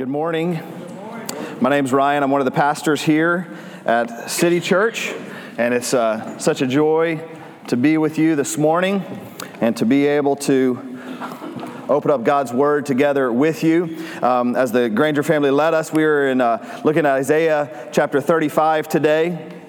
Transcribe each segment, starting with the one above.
Good morning. My name's Ryan. I'm one of the pastors here at City Church, and it's uh, such a joy to be with you this morning and to be able to open up God's Word together with you. Um, as the Granger family led us, we were in, uh, looking at Isaiah chapter 35 today.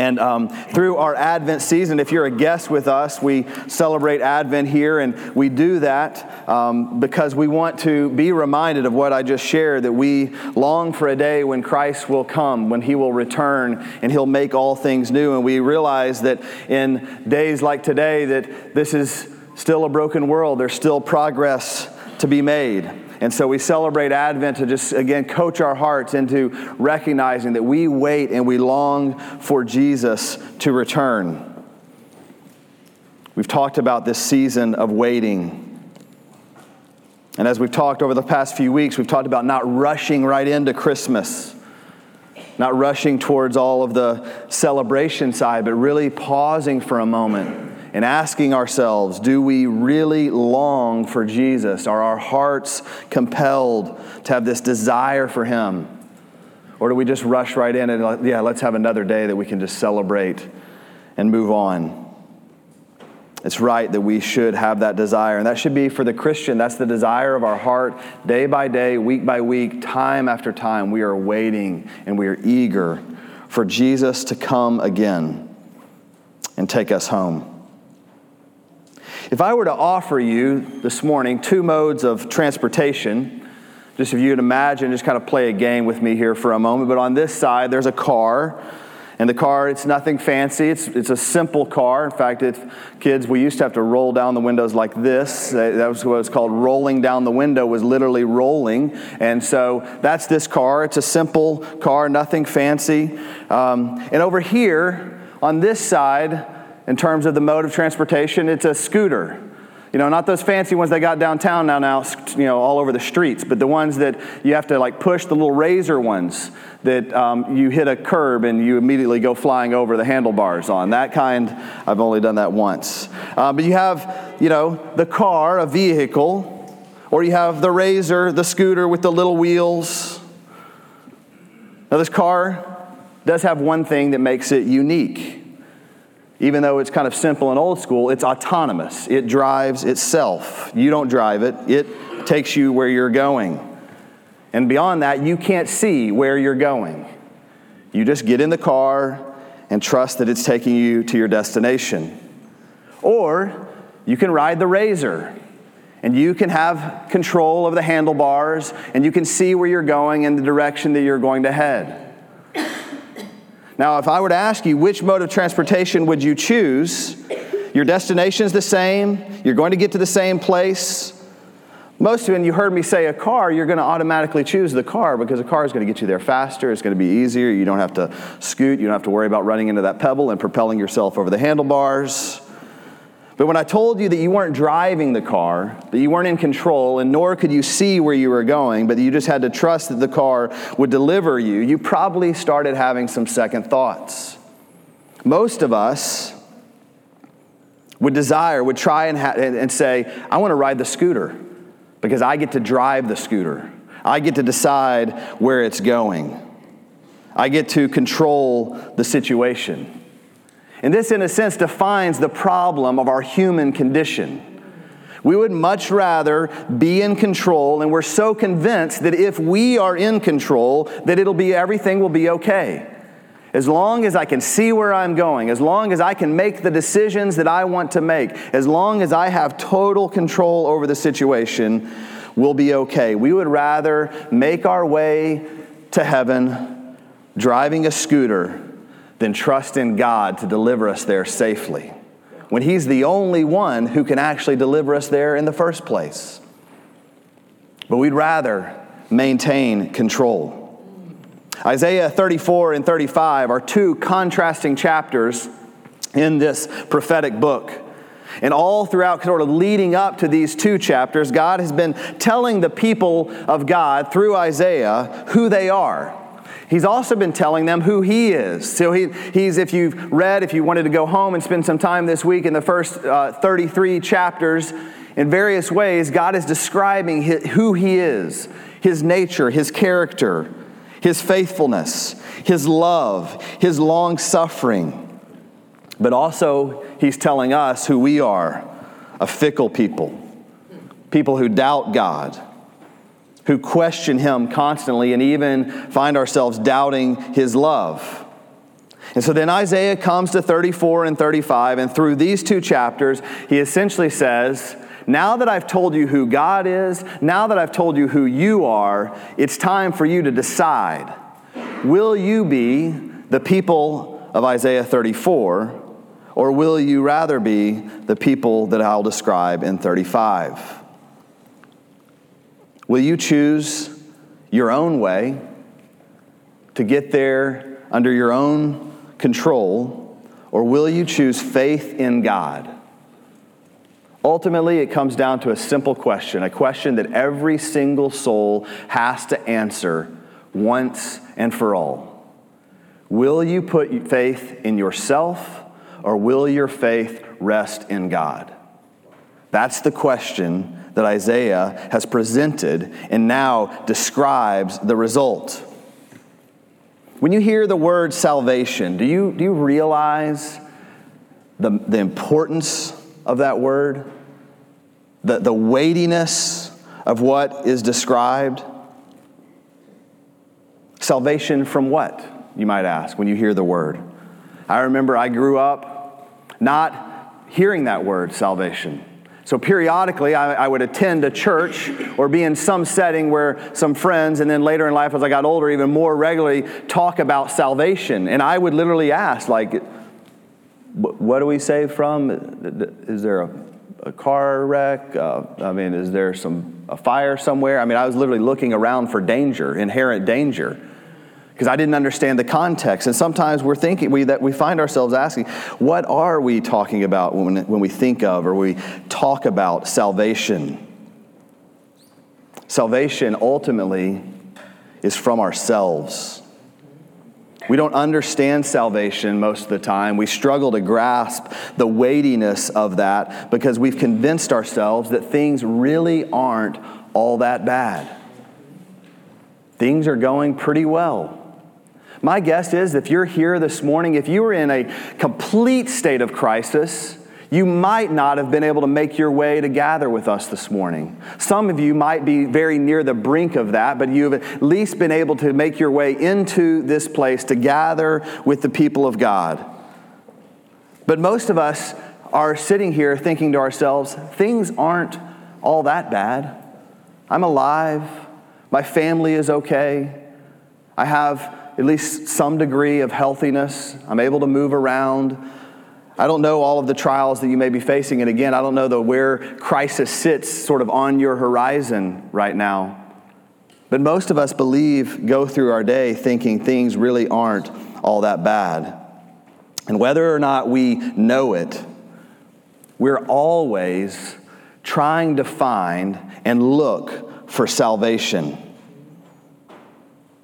And um, through our Advent season, if you're a guest with us, we celebrate Advent here, and we do that um, because we want to be reminded of what I just shared that we long for a day when Christ will come, when He will return, and He'll make all things new. And we realize that in days like today, that this is still a broken world, there's still progress to be made. And so we celebrate Advent to just, again, coach our hearts into recognizing that we wait and we long for Jesus to return. We've talked about this season of waiting. And as we've talked over the past few weeks, we've talked about not rushing right into Christmas, not rushing towards all of the celebration side, but really pausing for a moment and asking ourselves do we really long for Jesus? Are our hearts compelled to have this desire for Him? Or do we just rush right in and, yeah, let's have another day that we can just celebrate and move on? It's right that we should have that desire. And that should be for the Christian. That's the desire of our heart, day by day, week by week, time after time. We are waiting and we are eager for Jesus to come again and take us home. If I were to offer you this morning two modes of transportation, just if you would imagine, just kind of play a game with me here for a moment. But on this side, there's a car. And the car, it's nothing fancy. It's, it's a simple car. In fact, it's, kids, we used to have to roll down the windows like this. That was what it's called. Rolling down the window was literally rolling. And so that's this car. It's a simple car, nothing fancy. Um, and over here, on this side, in terms of the mode of transportation, it's a scooter. You know, not those fancy ones they got downtown now, now, you know, all over the streets, but the ones that you have to like push the little razor ones that um, you hit a curb and you immediately go flying over the handlebars on. That kind, I've only done that once. Uh, but you have, you know, the car, a vehicle, or you have the razor, the scooter with the little wheels. Now, this car does have one thing that makes it unique even though it's kind of simple and old school, it's autonomous. It drives itself. You don't drive it, it takes you where you're going. And beyond that, you can't see where you're going. You just get in the car and trust that it's taking you to your destination. Or you can ride the razor and you can have control of the handlebars and you can see where you're going and the direction that you're going to head. Now, if I were to ask you which mode of transportation would you choose, your destination is the same, you're going to get to the same place. Most of you, you heard me say a car, you're going to automatically choose the car because a car is going to get you there faster. It's going to be easier. You don't have to scoot. You don't have to worry about running into that pebble and propelling yourself over the handlebars. But when I told you that you weren't driving the car, that you weren't in control, and nor could you see where you were going, but you just had to trust that the car would deliver you, you probably started having some second thoughts. Most of us would desire, would try and, ha- and say, I want to ride the scooter because I get to drive the scooter. I get to decide where it's going. I get to control the situation. And this, in a sense, defines the problem of our human condition. We would much rather be in control, and we're so convinced that if we are in control, that it'll be everything will be okay. As long as I can see where I'm going, as long as I can make the decisions that I want to make, as long as I have total control over the situation, we'll be okay. We would rather make our way to heaven driving a scooter than trust in God to deliver us there safely when He's the only one who can actually deliver us there in the first place. But we'd rather maintain control. Isaiah 34 and 35 are two contrasting chapters in this prophetic book. And all throughout, sort of leading up to these two chapters, God has been telling the people of God through Isaiah who they are. He's also been telling them who he is. So he, he's, if you've read, if you wanted to go home and spend some time this week in the first uh, 33 chapters, in various ways, God is describing who he is. his nature, his character, his faithfulness, his love, his long suffering. But also, he's telling us who we are a fickle people, people who doubt God, who question him constantly, and even find ourselves doubting his love. And so then Isaiah comes to 34 and 35, and through these two chapters, he essentially says, now that I've told you who God is, now that I've told you who you are, it's time for you to decide. Will you be the people of Isaiah 34, or will you rather be the people that I'll describe in 35? Will you choose your own way to get there under your own control, or will you choose faith in God? Ultimately, it comes down to a simple question, a question that every single soul has to answer once and for all. Will you put faith in yourself or will your faith rest in God? That's the question that Isaiah has presented and now describes the result. When you hear the word salvation, do you, do you realize the, the importance of that word, the, the weightiness of what is described. Salvation from what, you might ask, when you hear the word? I remember I grew up not hearing that word, salvation. So periodically, I, I, would attend a church or be in some setting where some friends, and then later in life, as I got older, even more regularly, talk about salvation. And I would literally ask, like, what do we save from? Is there a, a car wreck? Uh, I mean, is there some a fire somewhere? I mean, I was literally looking around for danger, inherent danger, because I didn't understand the context. And sometimes we're thinking we that we find ourselves asking, what are we talking about when when we think of or we talk about salvation? Salvation ultimately is from ourselves. We don't understand salvation most of the time. We struggle to grasp the weightiness of that because we've convinced ourselves that things really aren't all that bad. Things are going pretty well. My guess is if you're here this morning, if you were in a complete state of crisis, you might not have been able to make your way to gather with us this morning. Some of you might be very near the brink of that, but you've at least been able to make your way into this place to gather with the people of God. But most of us are sitting here thinking to ourselves, things aren't all that bad. I'm alive. My family is okay. I have at least some degree of healthiness. I'm able to move around. I don't know all of the trials that you may be facing. And again, I don't know the where crisis sits sort of on your horizon right now. But most of us believe, go through our day thinking things really aren't all that bad. And whether or not we know it, we're always trying to find and look for salvation.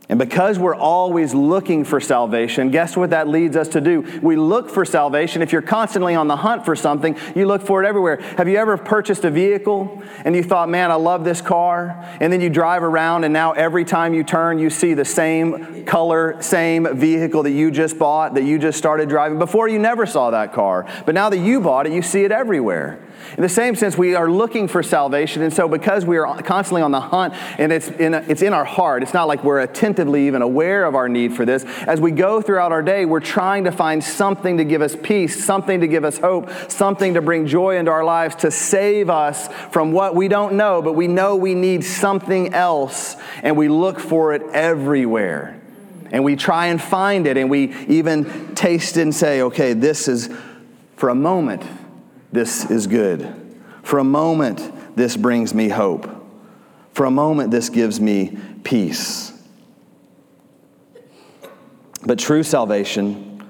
And because we're always looking for salvation, guess what that leads us to do? We look for salvation. If you're constantly on the hunt for something, you look for it everywhere. Have you ever purchased a vehicle and you thought, man, I love this car? And then you drive around and now every time you turn, you see the same color, same vehicle that you just bought, that you just started driving. Before you never saw that car. But now that you bought it, you see it everywhere. In the same sense, we are looking for salvation, and so because we are constantly on the hunt and it's in, it's in our heart, it's not like we're attentively even aware of our need for this. As we go throughout our day, we're trying to find something to give us peace, something to give us hope, something to bring joy into our lives, to save us from what we don't know, but we know we need something else, and we look for it everywhere. And we try and find it, and we even taste and say, okay, this is for a moment this is good. For a moment, this brings me hope. For a moment, this gives me peace. But true salvation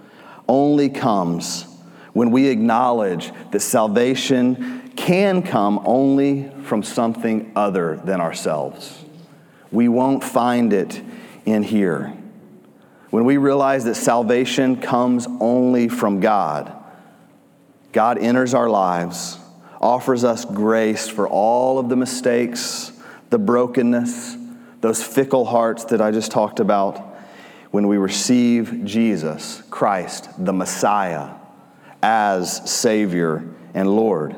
only comes when we acknowledge that salvation can come only from something other than ourselves. We won't find it in here. When we realize that salvation comes only from God, God enters our lives, offers us grace for all of the mistakes, the brokenness, those fickle hearts that I just talked about when we receive Jesus, Christ, the Messiah, as Savior and Lord.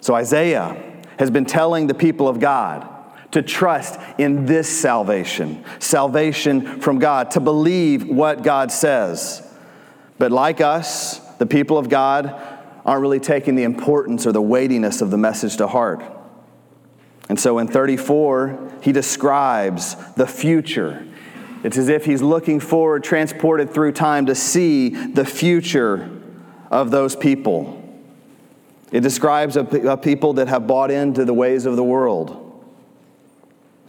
So Isaiah has been telling the people of God to trust in this salvation, salvation from God, to believe what God says. But like us, the people of God aren't really taking the importance or the weightiness of the message to heart. And so in 34, he describes the future. It's as if he's looking forward, transported through time to see the future of those people. It describes a, a people that have bought into the ways of the world.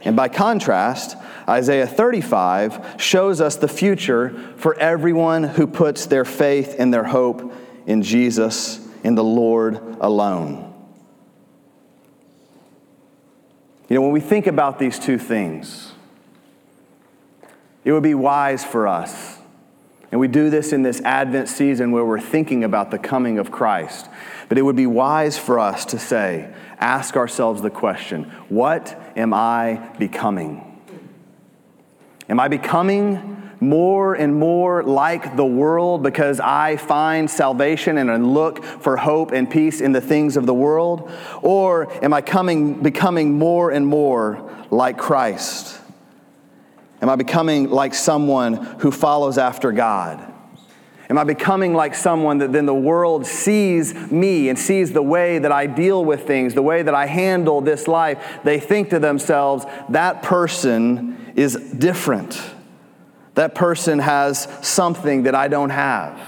And by contrast, Isaiah 35 shows us the future for everyone who puts their faith and their hope in Jesus, in the Lord alone. You know, when we think about these two things, it would be wise for us, and we do this in this Advent season where we're thinking about the coming of Christ, but it would be wise for us to say, ask ourselves the question what am I becoming? Am I becoming more and more like the world because I find salvation and I look for hope and peace in the things of the world? Or am I coming, becoming more and more like Christ? Am I becoming like someone who follows after God? Am I becoming like someone that then the world sees me and sees the way that I deal with things, the way that I handle this life? They think to themselves, that person is different. That person has something that I don't have.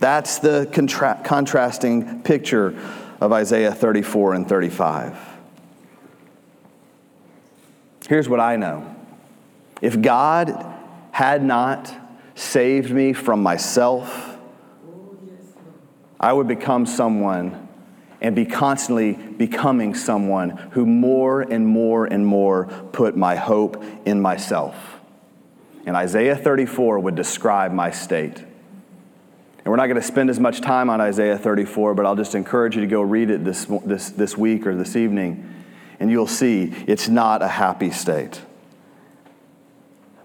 That's the contra- contrasting picture of Isaiah 34 and 35. Here's what I know if God had not saved me from myself, I would become someone and be constantly becoming someone who more and more and more put my hope in myself. And Isaiah 34 would describe my state. And we're not going to spend as much time on Isaiah 34, but I'll just encourage you to go read it this, this, this week or this evening, and you'll see it's not a happy state.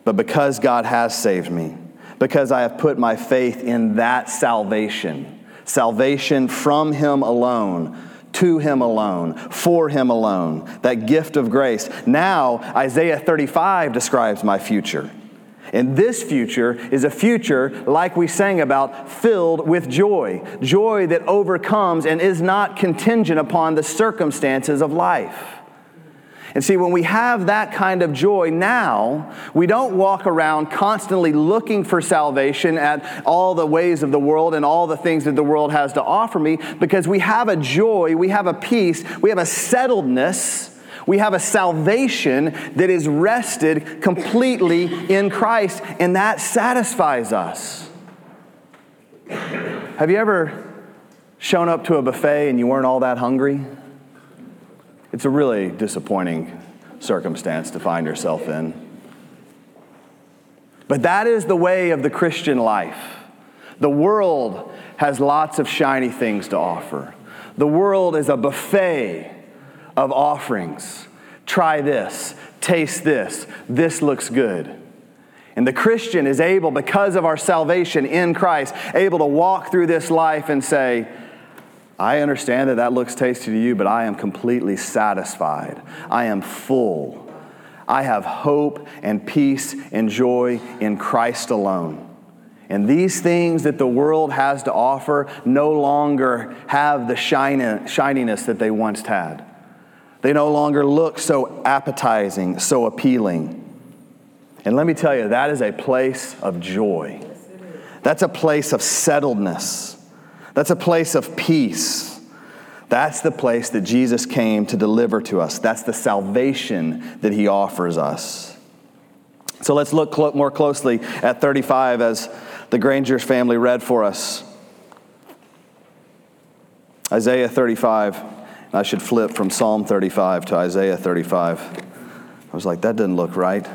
But because God has saved me, because I have put my faith in that salvation, salvation from Him alone, to Him alone, for Him alone, that gift of grace. Now, Isaiah 35 describes my future. And this future is a future, like we sang about, filled with joy. Joy that overcomes and is not contingent upon the circumstances of life. And see, when we have that kind of joy now, we don't walk around constantly looking for salvation at all the ways of the world and all the things that the world has to offer me because we have a joy, we have a peace, we have a settledness we have a salvation that is rested completely in Christ, and that satisfies us. Have you ever shown up to a buffet and you weren't all that hungry? It's a really disappointing circumstance to find yourself in. But that is the way of the Christian life. The world has lots of shiny things to offer. The world is a buffet of offerings. Try this, taste this, this looks good. And the Christian is able, because of our salvation in Christ, able to walk through this life and say, I understand that that looks tasty to you, but I am completely satisfied. I am full. I have hope and peace and joy in Christ alone. And these things that the world has to offer no longer have the shininess that they once had. They no longer look so appetizing, so appealing. And let me tell you, that is a place of joy. That's a place of settledness. That's a place of peace. That's the place that Jesus came to deliver to us. That's the salvation that he offers us. So let's look cl- more closely at 35 as the Granger's family read for us. Isaiah 35. I should flip from Psalm 35 to Isaiah 35. I was like, that didn't look right.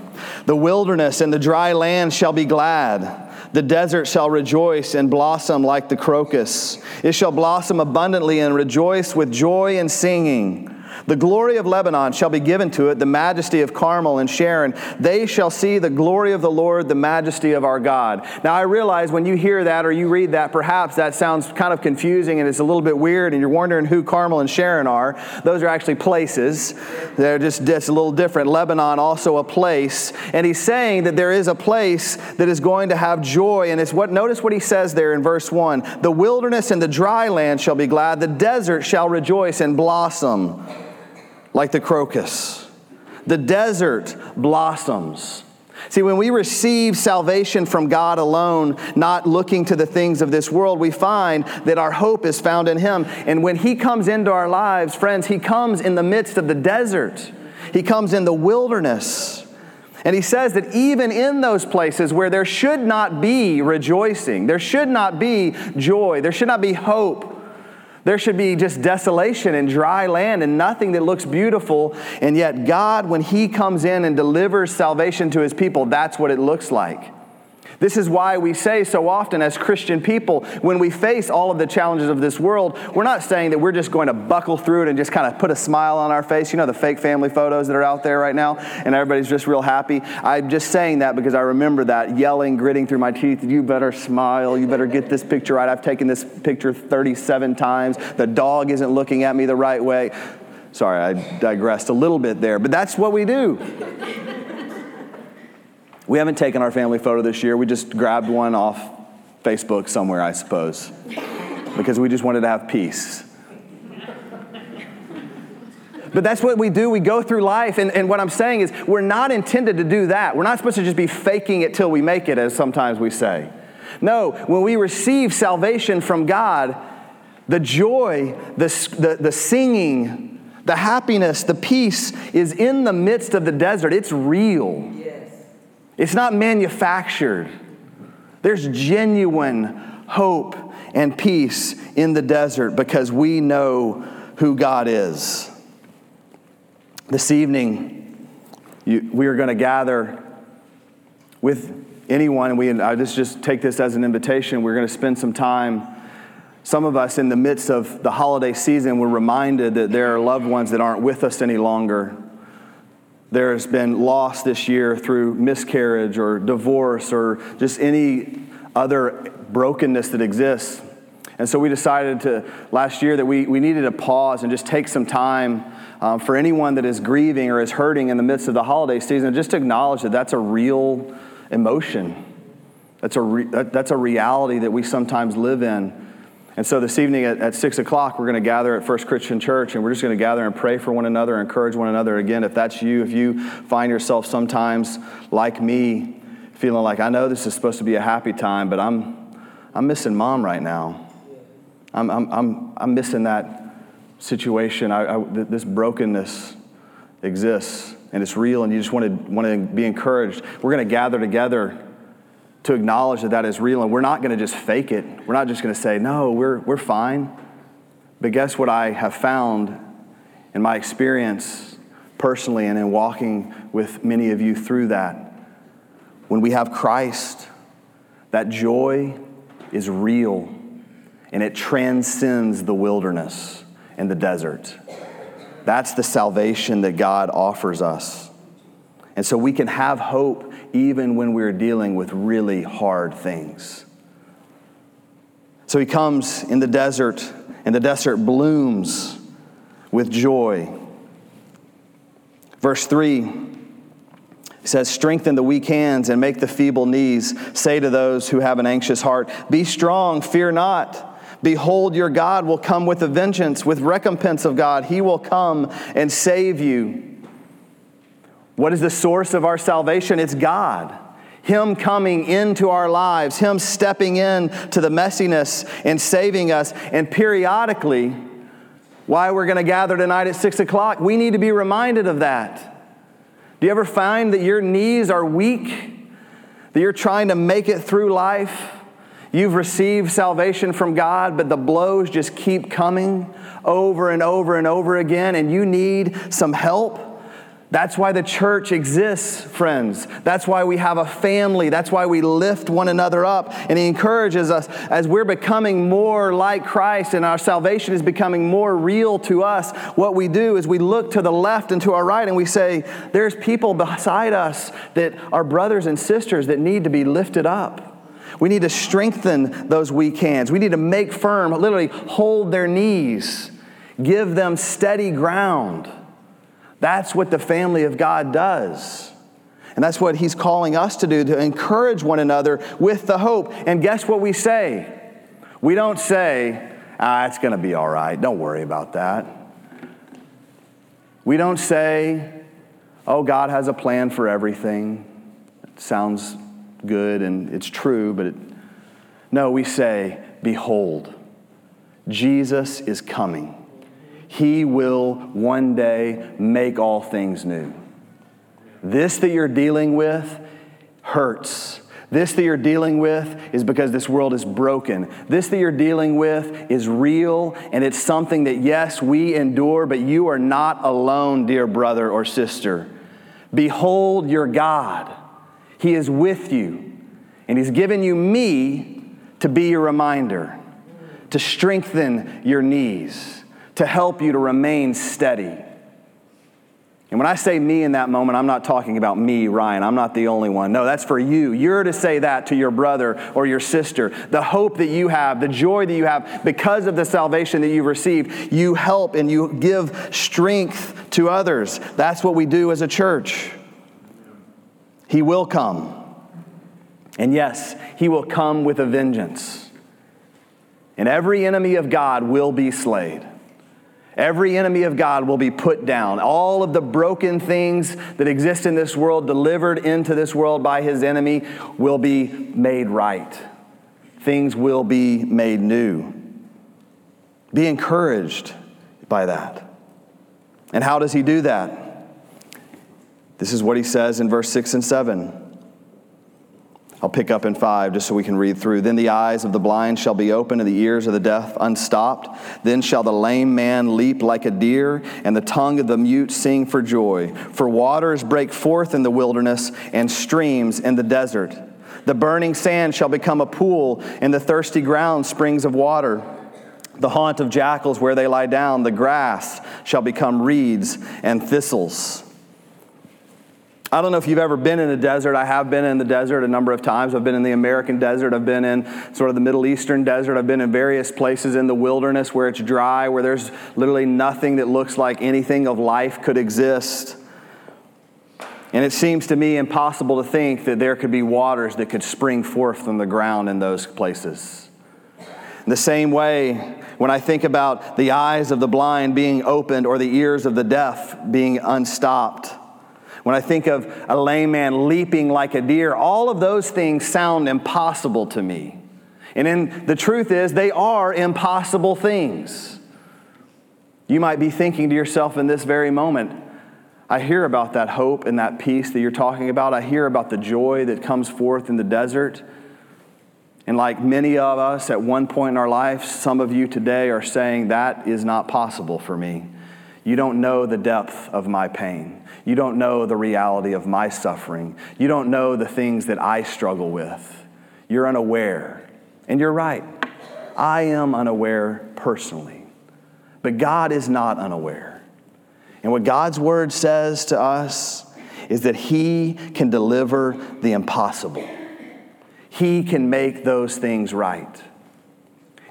The wilderness and the dry land shall be glad. The desert shall rejoice and blossom like the crocus. It shall blossom abundantly and rejoice with joy and singing. The glory of Lebanon shall be given to it, the majesty of Carmel and Sharon. They shall see the glory of the Lord, the majesty of our God. Now, I realize when you hear that or you read that, perhaps that sounds kind of confusing and it's a little bit weird, and you're wondering who Carmel and Sharon are. Those are actually places, they're just, just a little different. Lebanon, also a place. And he's saying that there is a place that is going to have joy. And it's what, notice what he says there in verse 1 The wilderness and the dry land shall be glad, the desert shall rejoice and blossom like the crocus. The desert blossoms. See, when we receive salvation from God alone, not looking to the things of this world, we find that our hope is found in Him. And when He comes into our lives, friends, He comes in the midst of the desert, He comes in the wilderness. And He says that even in those places where there should not be rejoicing, there should not be joy, there should not be hope, there should be just desolation and dry land and nothing that looks beautiful. And yet, God, when He comes in and delivers salvation to His people, that's what it looks like. This is why we say so often as Christian people, when we face all of the challenges of this world, we're not saying that we're just going to buckle through it and just kind of put a smile on our face. You know, the fake family photos that are out there right now, and everybody's just real happy. I'm just saying that because I remember that yelling, gritting through my teeth, you better smile, you better get this picture right. I've taken this picture 37 times. The dog isn't looking at me the right way. Sorry, I digressed a little bit there, but that's what we do. We haven't taken our family photo this year. We just grabbed one off Facebook somewhere, I suppose, because we just wanted to have peace. But that's what we do. We go through life. And, and what I'm saying is, we're not intended to do that. We're not supposed to just be faking it till we make it, as sometimes we say. No, when we receive salvation from God, the joy, the, the, the singing, the happiness, the peace is in the midst of the desert. It's real. It's not manufactured. There's genuine hope and peace in the desert because we know who God is. This evening, you, we are going to gather with anyone, we, I just, just take this as an invitation. We're going to spend some time. Some of us, in the midst of the holiday season, we're reminded that there are loved ones that aren't with us any longer there's been loss this year through miscarriage or divorce or just any other brokenness that exists. And so we decided to last year that we, we needed to pause and just take some time um, for anyone that is grieving or is hurting in the midst of the holiday season, just acknowledge that that's a real emotion. That's a, re, that, that's a reality that we sometimes live in. And so this evening at, at 6 o'clock, we're going to gather at First Christian Church and we're just going to gather and pray for one another, encourage one another. Again, if that's you, if you find yourself sometimes like me, feeling like, I know this is supposed to be a happy time, but I'm, I'm missing mom right now. I'm, I'm, I'm, I'm missing that situation. I, I, this brokenness exists and it's real, and you just want to, want to be encouraged. We're going to gather together to acknowledge that that is real. And we're not going to just fake it. We're not just going to say, no, we're, we're fine. But guess what I have found in my experience personally and in walking with many of you through that? When we have Christ, that joy is real and it transcends the wilderness and the desert. That's the salvation that God offers us. And so we can have hope even when we're dealing with really hard things. So he comes in the desert, and the desert blooms with joy. Verse 3 says, Strengthen the weak hands and make the feeble knees. Say to those who have an anxious heart, Be strong, fear not. Behold, your God will come with a vengeance, with recompense of God. He will come and save you. What is the source of our salvation? It's God. Him coming into our lives, Him stepping in to the messiness and saving us. And periodically, why we're going to gather tonight at 6 o'clock, we need to be reminded of that. Do you ever find that your knees are weak? That you're trying to make it through life? You've received salvation from God, but the blows just keep coming over and over and over again, and you need some help? That's why the church exists, friends. That's why we have a family. That's why we lift one another up. And He encourages us as we're becoming more like Christ and our salvation is becoming more real to us. What we do is we look to the left and to our right and we say, There's people beside us that are brothers and sisters that need to be lifted up. We need to strengthen those weak hands. We need to make firm, literally hold their knees, give them steady ground. That's what the family of God does. And that's what he's calling us to do to encourage one another with the hope. And guess what we say? We don't say, ah, it's going to be all right. Don't worry about that. We don't say, oh, God has a plan for everything. It sounds good and it's true, but it, no, we say, behold, Jesus is coming. He will one day make all things new. This that you're dealing with hurts. This that you're dealing with is because this world is broken. This that you're dealing with is real, and it's something that, yes, we endure, but you are not alone, dear brother or sister. Behold your God. He is with you, and He's given you me to be your reminder, to strengthen your knees to help you to remain steady. And when I say me in that moment, I'm not talking about me, Ryan. I'm not the only one. No, that's for you. You're to say that to your brother or your sister. The hope that you have, the joy that you have because of the salvation that you've received, you help and you give strength to others. That's what we do as a church. He will come. And yes, He will come with a vengeance. And every enemy of God will be slayed. Every enemy of God will be put down. All of the broken things that exist in this world, delivered into this world by his enemy, will be made right. Things will be made new. Be encouraged by that. And how does he do that? This is what he says in verse 6 and 7. I'll pick up in five just so we can read through. Then the eyes of the blind shall be opened, and the ears of the deaf unstopped. Then shall the lame man leap like a deer and the tongue of the mute sing for joy. For waters break forth in the wilderness and streams in the desert. The burning sand shall become a pool and the thirsty ground springs of water. The haunt of jackals where they lie down, the grass shall become reeds and thistles. I don't know if you've ever been in a desert. I have been in the desert a number of times. I've been in the American desert. I've been in sort of the Middle Eastern desert. I've been in various places in the wilderness where it's dry, where there's literally nothing that looks like anything of life could exist. And it seems to me impossible to think that there could be waters that could spring forth from the ground in those places. In the same way, when I think about the eyes of the blind being opened or the ears of the deaf being unstopped, when I think of a lame man leaping like a deer, all of those things sound impossible to me. And in, the truth is, they are impossible things. You might be thinking to yourself in this very moment, I hear about that hope and that peace that you're talking about. I hear about the joy that comes forth in the desert. And like many of us at one point in our life, some of you today are saying, That is not possible for me. You don't know the depth of my pain. You don't know the reality of my suffering. You don't know the things that I struggle with. You're unaware. And you're right. I am unaware personally. But God is not unaware. And what God's word says to us is that He can deliver the impossible, He can make those things right.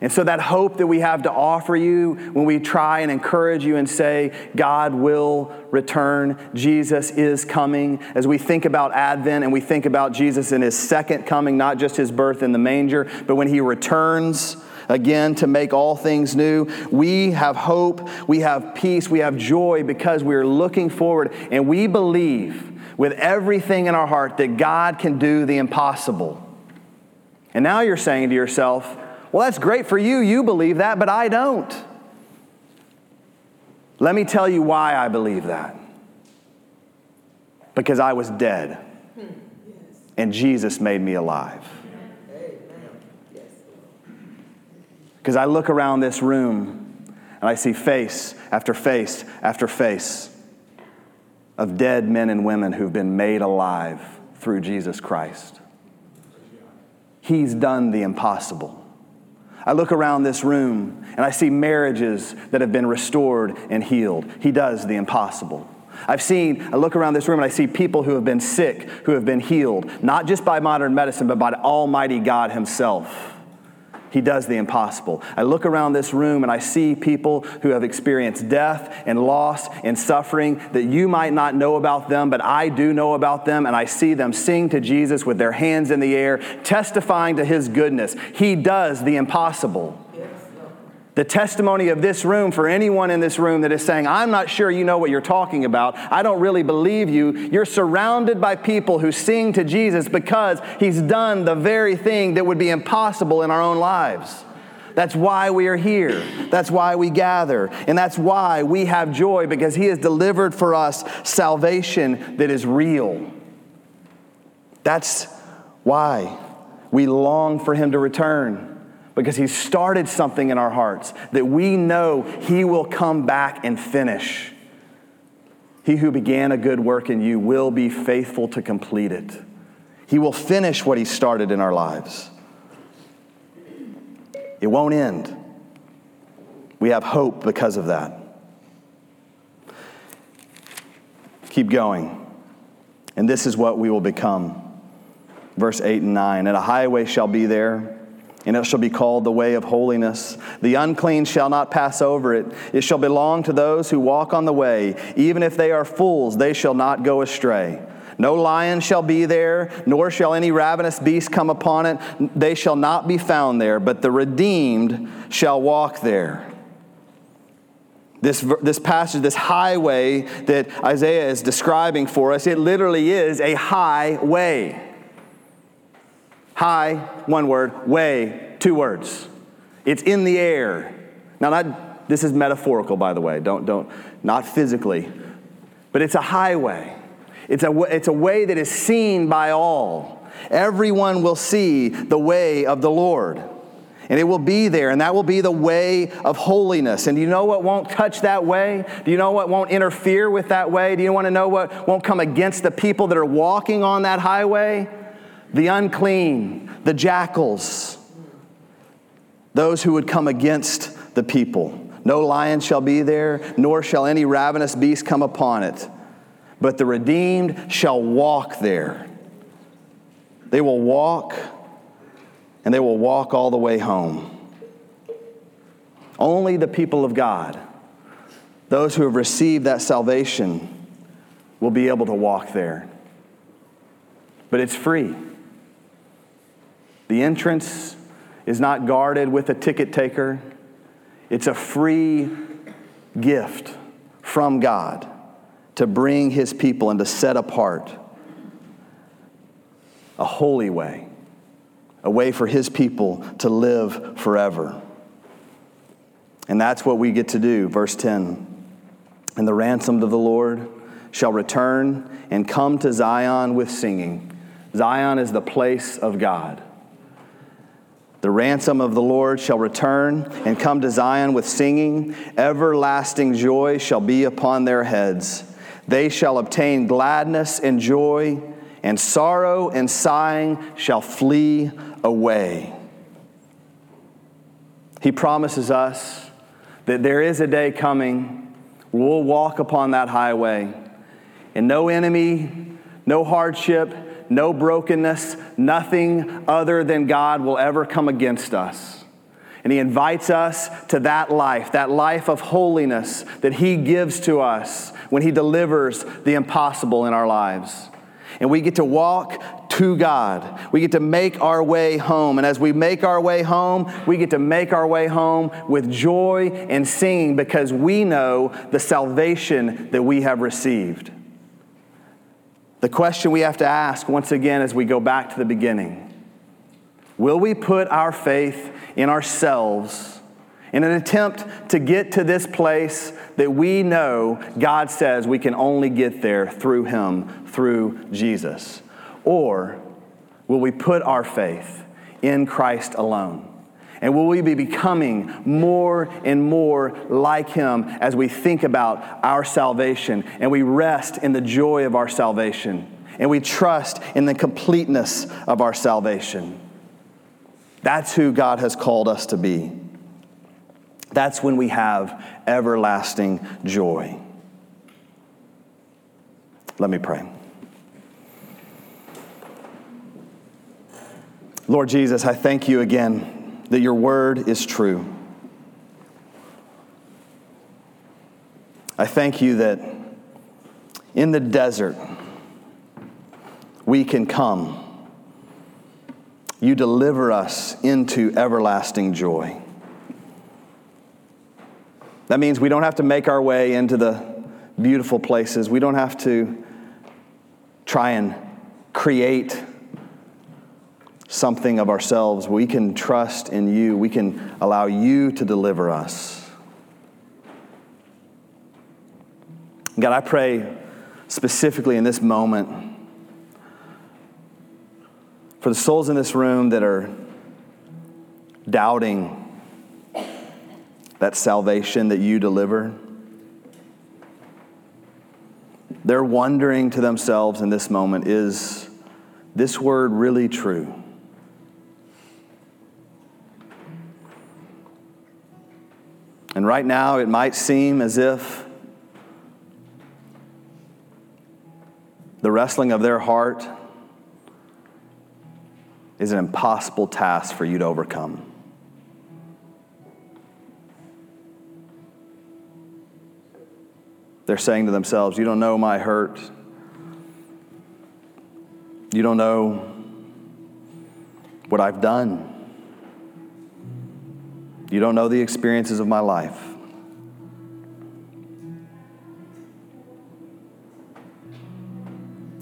And so, that hope that we have to offer you when we try and encourage you and say, God will return, Jesus is coming, as we think about Advent and we think about Jesus in his second coming, not just his birth in the manger, but when he returns again to make all things new, we have hope, we have peace, we have joy because we're looking forward. And we believe with everything in our heart that God can do the impossible. And now you're saying to yourself, well, that's great for you. You believe that, but I don't. Let me tell you why I believe that. Because I was dead, and Jesus made me alive. Because I look around this room and I see face after face after face of dead men and women who've been made alive through Jesus Christ. He's done the impossible. I look around this room and I see marriages that have been restored and healed. He does the impossible. I've seen, I look around this room and I see people who have been sick, who have been healed, not just by modern medicine, but by Almighty God Himself. He does the impossible. I look around this room and I see people who have experienced death and loss and suffering that you might not know about them, but I do know about them, and I see them sing to Jesus with their hands in the air, testifying to his goodness. He does the impossible. The testimony of this room for anyone in this room that is saying, I'm not sure you know what you're talking about. I don't really believe you. You're surrounded by people who sing to Jesus because he's done the very thing that would be impossible in our own lives. That's why we are here. That's why we gather. And that's why we have joy because he has delivered for us salvation that is real. That's why we long for him to return because He started something in our hearts that we know He will come back and finish. He who began a good work in you will be faithful to complete it. He will finish what He started in our lives. It won't end. We have hope because of that. Keep going. And this is what we will become. Verse 8 and 9 And a highway shall be there and it shall be called the way of holiness. The unclean shall not pass over it. It shall belong to those who walk on the way. Even if they are fools, they shall not go astray. No lion shall be there, nor shall any ravenous beast come upon it. They shall not be found there, but the redeemed shall walk there. This, this passage, this highway that Isaiah is describing for us, it literally is a highway. High, one word, way, two words. It's in the air. Now, not, this is metaphorical, by the way, don't, don't, not physically, but it's a highway. It's a, it's a way that is seen by all. Everyone will see the way of the Lord. And it will be there, and that will be the way of holiness. And do you know what won't touch that way? Do you know what won't interfere with that way? Do you want to know what won't come against the people that are walking on that highway? The unclean, the jackals, those who would come against the people. No lion shall be there, nor shall any ravenous beast come upon it. But the redeemed shall walk there. They will walk, and they will walk all the way home. Only the people of God, those who have received that salvation, will be able to walk there. But it's free. The entrance is not guarded with a ticket taker, it's a free gift from God to bring his people and to set apart a holy way, a way for his people to live forever. And that's what we get to do. Verse 10 And the ransomed of the Lord shall return and come to Zion with singing. Zion is the place of God. The ransom of the Lord shall return and come to Zion with singing. Everlasting joy shall be upon their heads. They shall obtain gladness and joy, and sorrow and sighing shall flee away. He promises us that there is a day coming we'll walk upon that highway, and no enemy, no hardship, no brokenness, nothing other than God will ever come against us. And He invites us to that life, that life of holiness that He gives to us when He delivers the impossible in our lives. And we get to walk to God. We get to make our way home. And as we make our way home, we get to make our way home with joy and singing because we know the salvation that we have received. The question we have to ask once again as we go back to the beginning will we put our faith in ourselves in an attempt to get to this place that we know God says we can only get there through Him, through Jesus? Or will we put our faith in Christ alone? And will we be becoming more and more like Him as we think about our salvation and we rest in the joy of our salvation and we trust in the completeness of our salvation? That's who God has called us to be. That's when we have everlasting joy. Let me pray. Lord Jesus, I thank you again that your word is true. I thank you that in the desert we can come. You deliver us into everlasting joy. That means we don't have to make our way into the beautiful places. We don't have to try and create something of ourselves. We can trust in you. We can allow you to deliver us. God, I pray specifically in this moment for the souls in this room that are doubting that salvation that you deliver. They're wondering to themselves in this moment is this word really true? And right now, it might seem as if the wrestling of their heart is an impossible task for you to overcome. They're saying to themselves, You don't know my hurt. You don't know what I've done. You don't know the experiences of my life.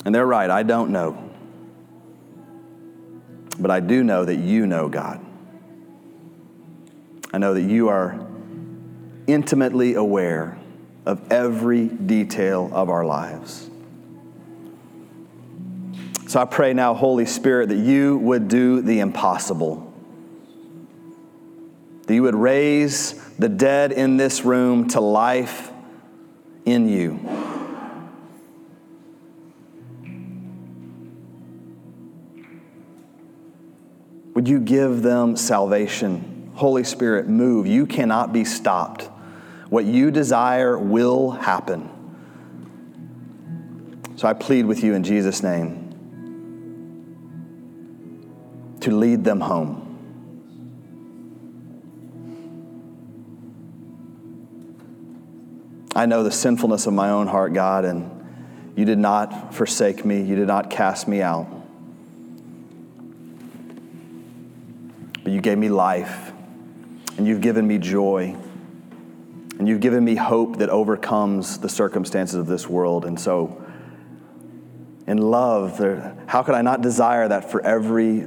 And they're right, I don't know. But I do know that you know God. I know that you are intimately aware of every detail of our lives. So I pray now, Holy Spirit, that you would do the impossible that you would raise the dead in this room to life in you. Would you give them salvation? Holy Spirit, move. You cannot be stopped. What you desire will happen. So I plead with you in Jesus' name to lead them home. I know the sinfulness of my own heart, God, and you did not forsake me. You did not cast me out. But you gave me life, and you've given me joy, and you've given me hope that overcomes the circumstances of this world. And so, in love, how could I not desire that for every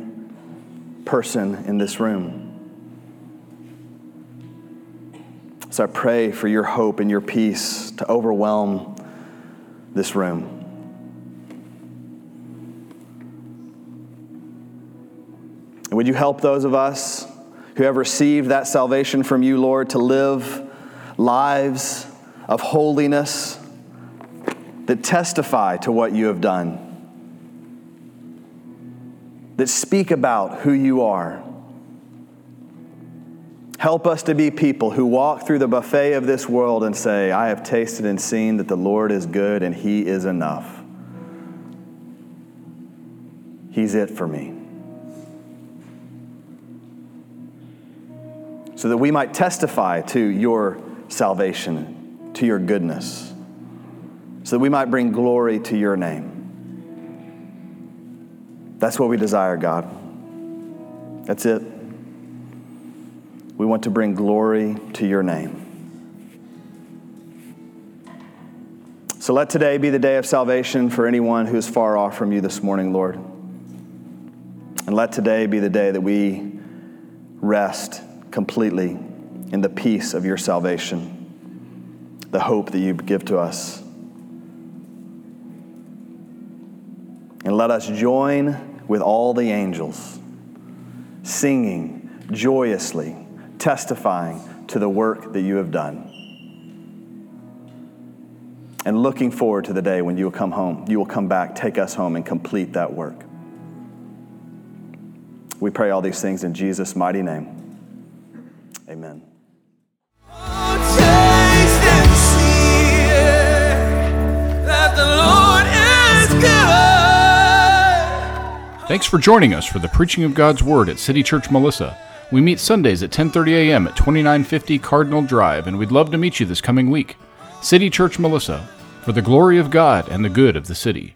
person in this room? So I pray for your hope and your peace to overwhelm this room. And would you help those of us who have received that salvation from you, Lord, to live lives of holiness that testify to what you have done, that speak about who you are Help us to be people who walk through the buffet of this world and say, I have tasted and seen that the Lord is good and He is enough. He's it for me. So that we might testify to your salvation, to your goodness, so that we might bring glory to your name. That's what we desire, God. That's it. We want to bring glory to your name. So let today be the day of salvation for anyone who is far off from you this morning, Lord. And let today be the day that we rest completely in the peace of your salvation, the hope that you give to us. And let us join with all the angels, singing joyously, testifying to the work that you have done. And looking forward to the day when you will come home, you will come back, take us home, and complete that work. We pray all these things in Jesus' mighty name. Amen. Thanks for joining us for the preaching of God's Word at City Church Melissa. We meet Sundays at 10:30 a.m. at 2950 Cardinal Drive, and we'd love to meet you this coming week. City Church Melissa, for the glory of God and the good of the city.